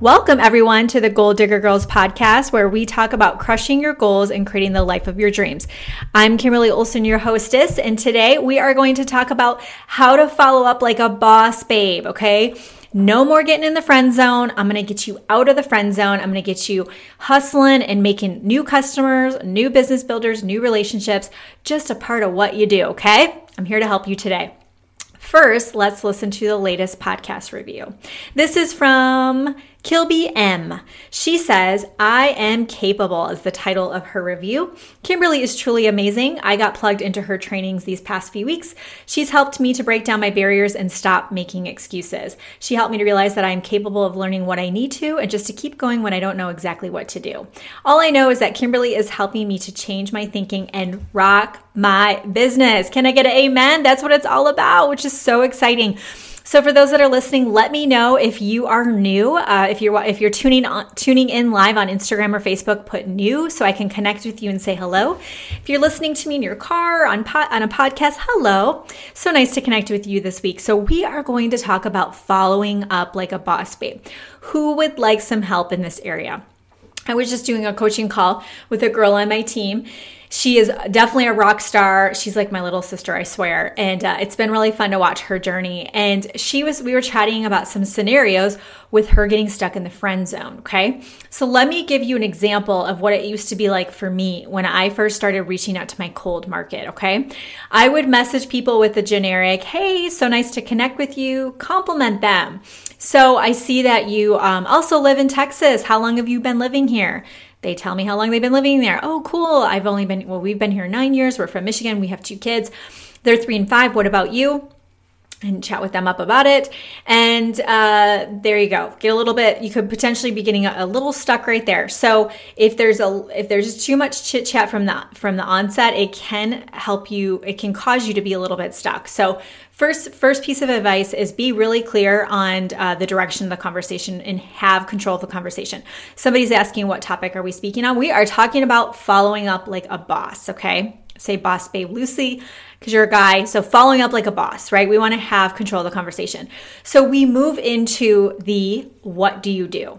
Welcome, everyone, to the Goal Digger Girls podcast, where we talk about crushing your goals and creating the life of your dreams. I'm Kimberly Olson, your hostess, and today we are going to talk about how to follow up like a boss babe, okay? No more getting in the friend zone. I'm going to get you out of the friend zone. I'm going to get you hustling and making new customers, new business builders, new relationships, just a part of what you do, okay? I'm here to help you today. First, let's listen to the latest podcast review. This is from Kilby M. She says, I am capable is the title of her review. Kimberly is truly amazing. I got plugged into her trainings these past few weeks. She's helped me to break down my barriers and stop making excuses. She helped me to realize that I am capable of learning what I need to and just to keep going when I don't know exactly what to do. All I know is that Kimberly is helping me to change my thinking and rock my business. Can I get an amen? That's what it's all about, which is so exciting. So for those that are listening, let me know if you are new. Uh, if you're if you're tuning on, tuning in live on Instagram or Facebook, put new so I can connect with you and say hello. If you're listening to me in your car on po- on a podcast, hello. So nice to connect with you this week. So we are going to talk about following up like a boss babe. Who would like some help in this area? I was just doing a coaching call with a girl on my team she is definitely a rock star. She's like my little sister, I swear. And uh, it's been really fun to watch her journey. And she was, we were chatting about some scenarios with her getting stuck in the friend zone. Okay. So let me give you an example of what it used to be like for me when I first started reaching out to my cold market. Okay. I would message people with the generic, Hey, so nice to connect with you, compliment them. So I see that you um, also live in Texas. How long have you been living here? They tell me how long they've been living there. Oh, cool. I've only been, well, we've been here nine years. We're from Michigan. We have two kids. They're three and five. What about you? And chat with them up about it. And uh, there you go. Get a little bit. You could potentially be getting a, a, little stuck right there. So if there's a if there's too much chit chat from the from the onset, it can help you. It can cause you to be a little bit stuck. So first first piece of advice is be really clear on uh, the direction of the conversation and have control of the conversation. Somebody's asking what topic are we speaking on? We are talking about following up like a boss. Okay say boss babe loosely because you're a guy. So following up like a boss, right? We want to have control of the conversation. So we move into the what do you do?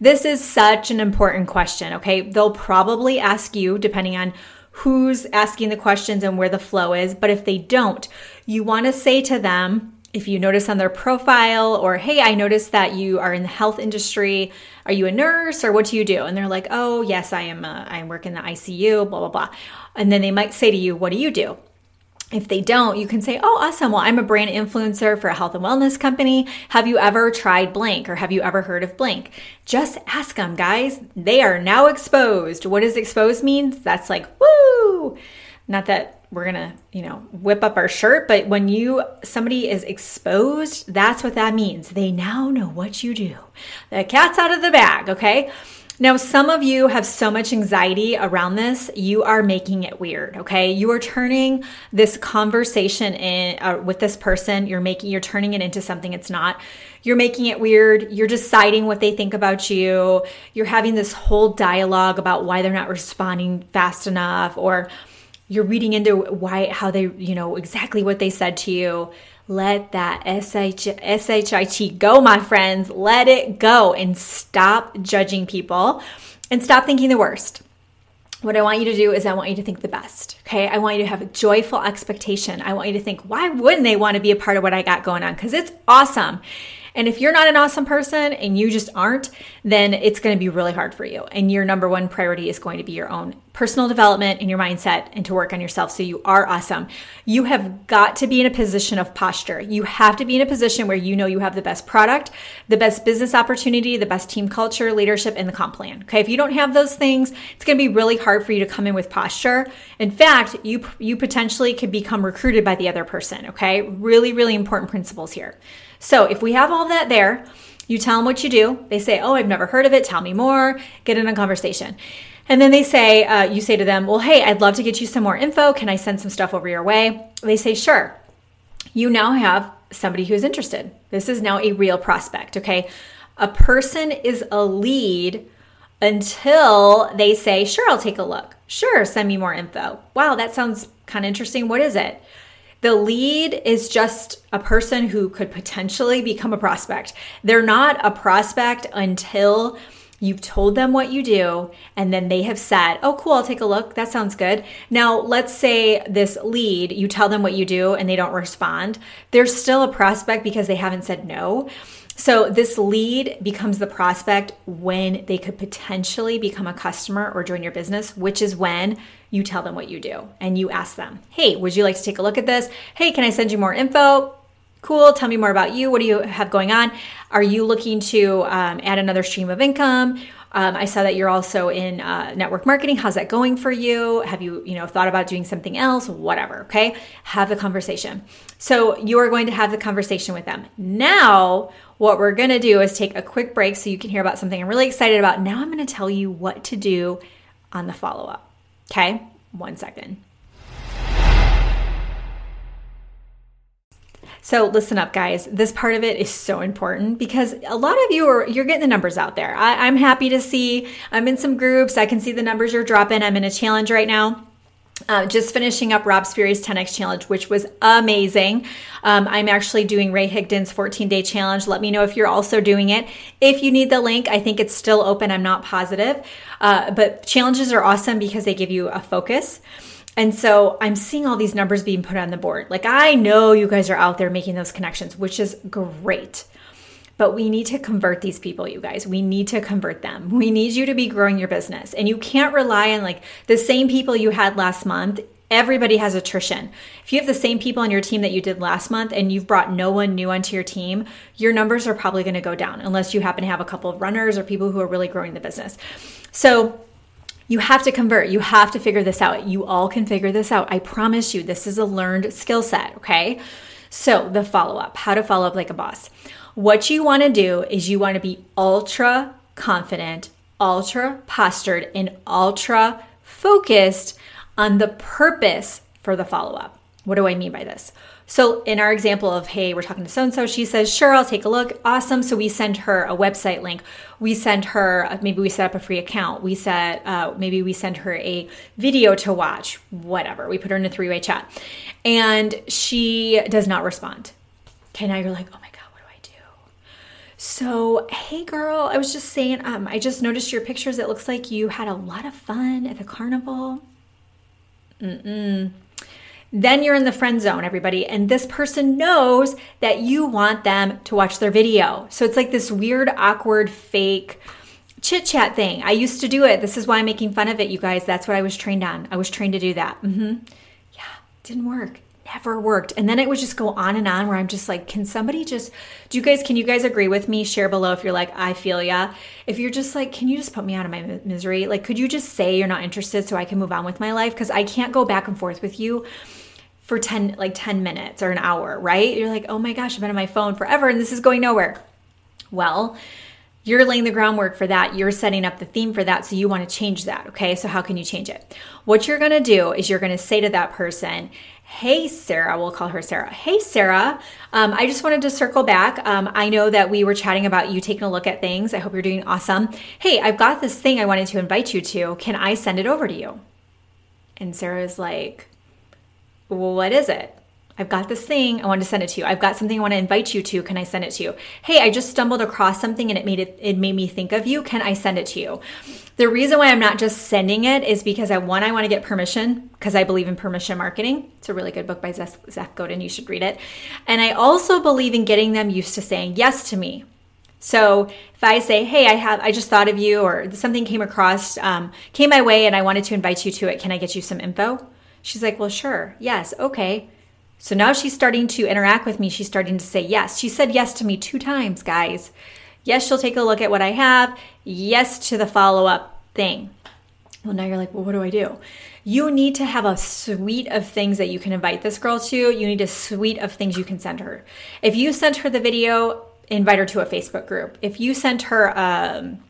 This is such an important question, okay? They'll probably ask you, depending on who's asking the questions and where the flow is. But if they don't, you want to say to them, if you notice on their profile or hey i noticed that you are in the health industry are you a nurse or what do you do and they're like oh yes i am a, i work in the icu blah blah blah and then they might say to you what do you do if they don't, you can say, Oh, awesome. Well, I'm a brand influencer for a health and wellness company. Have you ever tried blank or have you ever heard of blank? Just ask them, guys. They are now exposed. What does exposed means? That's like, woo. Not that we're to, you know, whip up our shirt, but when you somebody is exposed, that's what that means. They now know what you do. The cat's out of the bag, okay? Now, some of you have so much anxiety around this, you are making it weird, okay? You are turning this conversation in uh, with this person, you're making you're turning it into something it's not. You're making it weird. You're deciding what they think about you. You're having this whole dialogue about why they're not responding fast enough or you're reading into why how they you know exactly what they said to you let that SH, shit go my friends let it go and stop judging people and stop thinking the worst what I want you to do is I want you to think the best. Okay. I want you to have a joyful expectation. I want you to think, why wouldn't they want to be a part of what I got going on? Because it's awesome. And if you're not an awesome person and you just aren't, then it's going to be really hard for you. And your number one priority is going to be your own personal development and your mindset and to work on yourself so you are awesome. You have got to be in a position of posture. You have to be in a position where you know you have the best product, the best business opportunity, the best team culture, leadership, and the comp plan. Okay. If you don't have those things, it's going to be really hard for you to come in with posture. In fact, you, you potentially could become recruited by the other person. Okay. Really, really important principles here. So if we have all that there, you tell them what you do. They say, Oh, I've never heard of it. Tell me more. Get in a conversation. And then they say, uh, You say to them, Well, hey, I'd love to get you some more info. Can I send some stuff over your way? They say, Sure. You now have somebody who's interested. This is now a real prospect. Okay. A person is a lead until they say, Sure, I'll take a look. Sure, send me more info. Wow, that sounds kind of interesting. What is it? The lead is just a person who could potentially become a prospect. They're not a prospect until You've told them what you do, and then they have said, Oh, cool, I'll take a look. That sounds good. Now, let's say this lead, you tell them what you do and they don't respond. They're still a prospect because they haven't said no. So, this lead becomes the prospect when they could potentially become a customer or join your business, which is when you tell them what you do and you ask them, Hey, would you like to take a look at this? Hey, can I send you more info? Cool. Tell me more about you. What do you have going on? Are you looking to um, add another stream of income? Um, I saw that you're also in uh, network marketing. How's that going for you? Have you, you know, thought about doing something else? Whatever. Okay, have the conversation. So you are going to have the conversation with them. Now, what we're to do is take a quick break so you can hear about something I'm really excited about. Now I'm to tell you what to do on the follow up. Okay, one second. So listen up, guys. This part of it is so important because a lot of you are you're getting the numbers out there. I, I'm happy to see. I'm in some groups. I can see the numbers you're dropping. I'm in a challenge right now. Uh, just finishing up Rob Sperry's 10x challenge, which was amazing. Um, I'm actually doing Ray Higdon's 14 day challenge. Let me know if you're also doing it. If you need the link, I think it's still open. I'm not positive. Uh, but challenges are awesome because they give you a focus. And so I'm seeing all these numbers being put on the board. Like I know you guys are out there making those connections, which is great. But we need to convert these people, you guys. We need to convert them. We need you to be growing your business. And you can't rely on like the same people you had last month. Everybody has attrition. If you have the same people on your team that you did last month and you've brought no one new onto your team, your numbers are probably going to go down unless you happen to have a couple of runners or people who are really growing the business. So, you have to convert. You have to figure this out. You all can figure this out. I promise you, this is a learned skill set, okay? So, the follow up how to follow up like a boss. What you want to do is you want to be ultra confident, ultra postured, and ultra focused on the purpose for the follow up. What do I mean by this? So, in our example of, hey, we're talking to so and so, she says, sure, I'll take a look. Awesome. So, we send her a website link. We send her, uh, maybe we set up a free account. We set, uh, maybe we send her a video to watch, whatever. We put her in a three way chat and she does not respond. Okay, now you're like, oh my God, what do I do? So, hey girl, I was just saying, um, I just noticed your pictures. It looks like you had a lot of fun at the carnival. Mm-mm then you're in the friend zone, everybody. And this person knows that you want them to watch their video. So it's like this weird, awkward, fake chit chat thing. I used to do it. This is why I'm making fun of it, you guys. That's what I was trained on. I was trained to do that. Mm-hmm. Yeah, didn't work. Never worked. And then it would just go on and on where I'm just like, can somebody just, do you guys, can you guys agree with me? Share below if you're like, I feel ya. If you're just like, can you just put me out of my misery? Like, could you just say you're not interested so I can move on with my life? Because I can't go back and forth with you for 10 like 10 minutes or an hour, right? You're like, "Oh my gosh, I've been on my phone forever and this is going nowhere." Well, you're laying the groundwork for that. You're setting up the theme for that. So you want to change that. Okay. So, how can you change it? What you're going to do is you're going to say to that person, Hey, Sarah, we'll call her Sarah. Hey, Sarah, um, I just wanted to circle back. Um, I know that we were chatting about you taking a look at things. I hope you're doing awesome. Hey, I've got this thing I wanted to invite you to. Can I send it over to you? And Sarah's like, well, what is it? I've got this thing. I want to send it to you. I've got something I want to invite you to. Can I send it to you? Hey, I just stumbled across something and it made it it made me think of you. Can I send it to you? The reason why I'm not just sending it is because I one I want to get permission because I believe in permission marketing. It's a really good book by Seth Godin. You should read it. And I also believe in getting them used to saying yes to me. So if I say, "Hey, I have I just thought of you," or something came across, um, came my way, and I wanted to invite you to it. Can I get you some info? She's like, Well, sure. Yes. Okay. So now she's starting to interact with me. She's starting to say yes. She said yes to me two times, guys. Yes, she'll take a look at what I have. Yes to the follow up thing. Well, now you're like, well, what do I do? You need to have a suite of things that you can invite this girl to. You need a suite of things you can send her. If you sent her the video, invite her to a Facebook group. If you sent her um,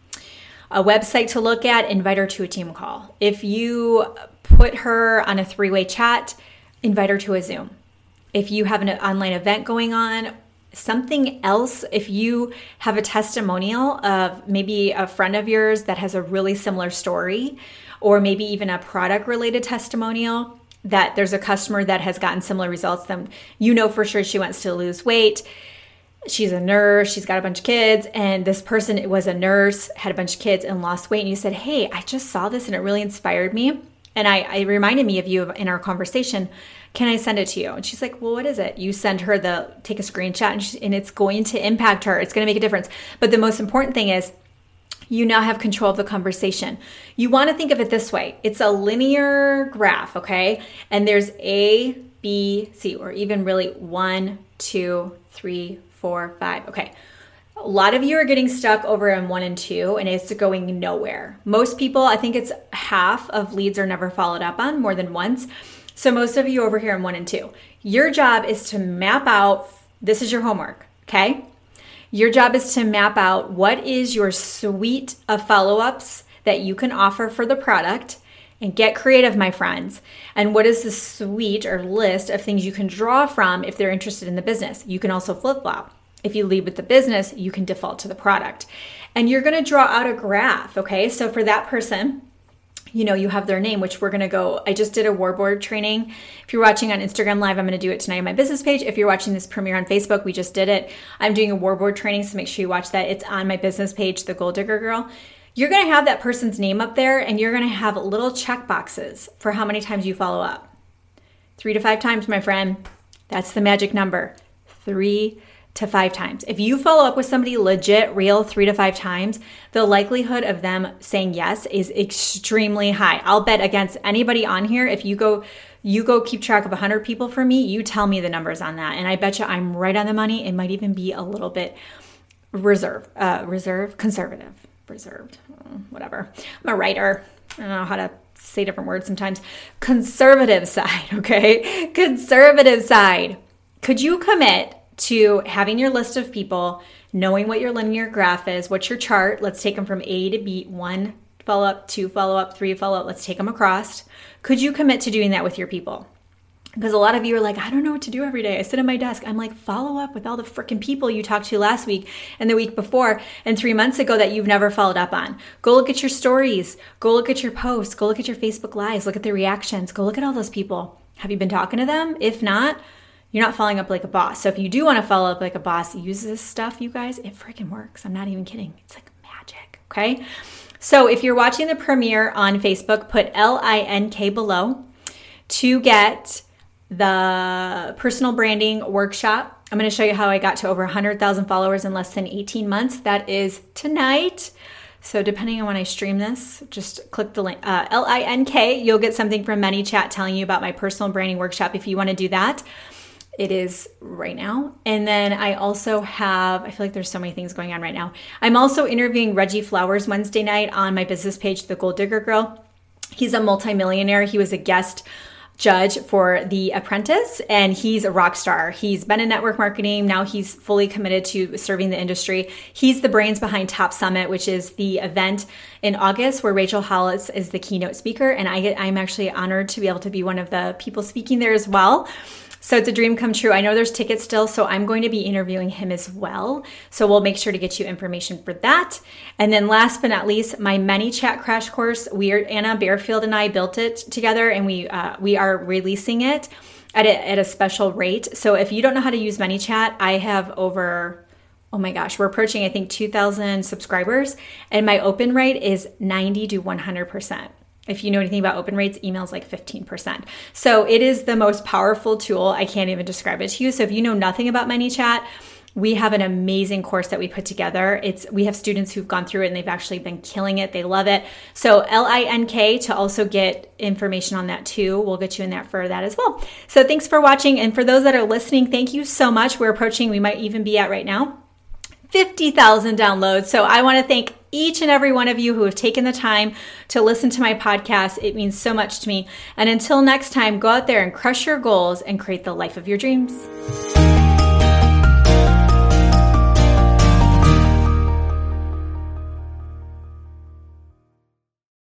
a website to look at, invite her to a team call. If you put her on a three way chat, invite her to a Zoom. If you have an online event going on, something else, if you have a testimonial of maybe a friend of yours that has a really similar story, or maybe even a product related testimonial, that there's a customer that has gotten similar results, then you know for sure she wants to lose weight. She's a nurse, she's got a bunch of kids, and this person was a nurse, had a bunch of kids, and lost weight. And you said, Hey, I just saw this and it really inspired me. And I, I reminded me of you in our conversation. Can I send it to you? And she's like, Well, what is it? You send her the take a screenshot, and, she, and it's going to impact her. It's going to make a difference. But the most important thing is, you now have control of the conversation. You want to think of it this way it's a linear graph, okay? And there's A, B, C, or even really one, two, three, four, five. Okay. A lot of you are getting stuck over in one and two, and it's going nowhere. Most people, I think it's half of leads are never followed up on more than once. So, most of you over here in one and two, your job is to map out this is your homework, okay? Your job is to map out what is your suite of follow ups that you can offer for the product and get creative, my friends. And what is the suite or list of things you can draw from if they're interested in the business? You can also flip flop. If you lead with the business, you can default to the product. And you're gonna draw out a graph, okay? So for that person, you know, you have their name, which we're gonna go. I just did a warboard training. If you're watching on Instagram Live, I'm gonna do it tonight on my business page. If you're watching this premiere on Facebook, we just did it. I'm doing a warboard training, so make sure you watch that. It's on my business page, The Goal Digger Girl. You're gonna have that person's name up there and you're gonna have little check boxes for how many times you follow up. Three to five times, my friend. That's the magic number. Three to five times. If you follow up with somebody legit, real, three to five times, the likelihood of them saying yes is extremely high. I'll bet against anybody on here. If you go, you go keep track of 100 people for me, you tell me the numbers on that. And I bet you I'm right on the money. It might even be a little bit reserve, uh, reserve, conservative, reserved, whatever. I'm a writer. I don't know how to say different words sometimes. Conservative side, okay? Conservative side. Could you commit to having your list of people, knowing what your linear graph is, what's your chart. Let's take them from A to B, one follow up, two follow up, three follow up. Let's take them across. Could you commit to doing that with your people? Because a lot of you are like, I don't know what to do every day. I sit at my desk. I'm like, follow up with all the freaking people you talked to last week and the week before and three months ago that you've never followed up on. Go look at your stories. Go look at your posts. Go look at your Facebook Lives. Look at the reactions. Go look at all those people. Have you been talking to them? If not, you're not following up like a boss. So if you do want to follow up like a boss, use this stuff, you guys, it freaking works. I'm not even kidding. It's like magic, okay? So if you're watching the premiere on Facebook, put L I N K below to get the personal branding workshop. I'm going to show you how I got to over 100,000 followers in less than 18 months. That is tonight. So depending on when I stream this, just click the link uh, L I N K. You'll get something from ManyChat telling you about my personal branding workshop if you want to do that it is right now. And then I also have, I feel like there's so many things going on right now. I'm also interviewing Reggie Flowers Wednesday night on my business page, The Goal Digger Girl. He's a multimillionaire. He was a guest judge for The Apprentice, and he's a rock star. He's been in network marketing. Now he's fully committed to serving the industry. He's the brains behind Top Summit, which is the event in August where Rachel Hollis is the keynote speaker. And I get, I'm actually honored to be able to be one of the people speaking there as well. So it's a dream come true. I know there's tickets still, so I'm going to be interviewing him as well. So we'll make sure to get you information for that. And then last but not least, my ManyChat crash course. We are Anna Bearfield and I built it together, and we uh, we are releasing it at a, at a special rate. So if you don't know how to use ManyChat, I have over oh my gosh, we're approaching I think 2,000 subscribers, and my open rate is 90 to 100 percent. If you know anything about open rates, emails like 15%. So it is the most powerful tool. I can't even describe it to you. So if you know nothing about ManyChat, we have an amazing course that we put together. It's we have students who've gone through it and they've actually been killing it. They love it. So L I N K to also get information on that too. We'll get you in there for that as well. So thanks for watching and for those that are listening, thank you so much. We're approaching we might even be at right now 50,000 downloads. So I want to thank each and every one of you who have taken the time to listen to my podcast. It means so much to me. And until next time, go out there and crush your goals and create the life of your dreams.